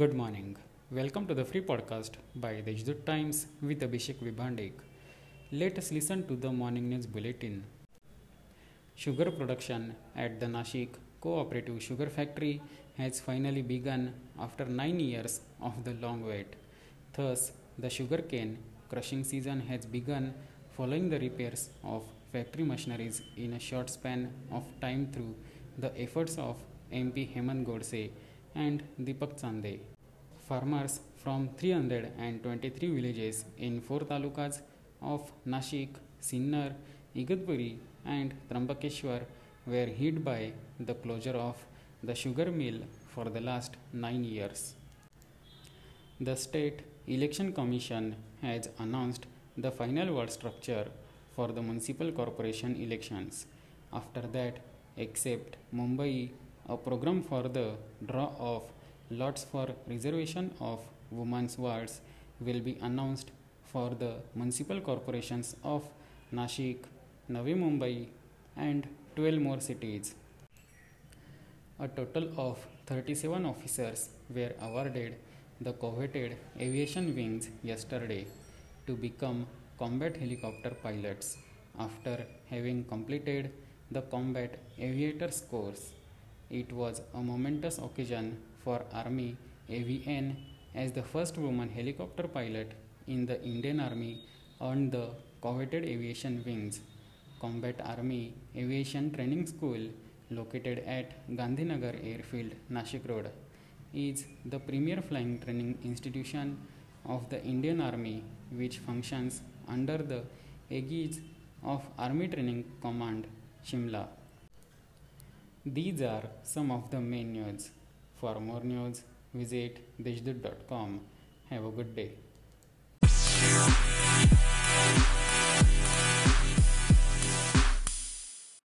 Good morning. Welcome to the free podcast by the Deshdoot Times with Abhishek Vibhandik. Let us listen to the morning news bulletin. Sugar production at the Nashik Cooperative Sugar Factory has finally begun after 9 years of the long wait. Thus, the sugarcane crushing season has begun following the repairs of factory machineries in a short span of time through the efforts of MP Hemant Godse and Deepak Chande. Farmers from 323 villages in four talukas of Nashik, Sinnar, Igatpuri, and Trambakeshwar were hit by the closure of the sugar mill for the last nine years. The State Election Commission has announced the final ward structure for the municipal corporation elections. After that, except Mumbai, a program for the draw of lots for reservation of women's wards will be announced for the municipal corporations of Nashik, Navi Mumbai, and 12 more cities. A total of 37 officers were awarded the coveted aviation wings yesterday to become combat helicopter pilots after having completed the combat aviators course. It was a momentous occasion for Army AVN as the first woman helicopter pilot in the Indian Army earned the coveted aviation wings. Combat Army Aviation Training School, located at Gandhinagar Airfield, Nashik Road, is the premier flying training institution of the Indian Army, which functions under the aegis of Army Training Command, Shimla. These are some of the main news. For more news, visit deshdoot.com. Have a good day.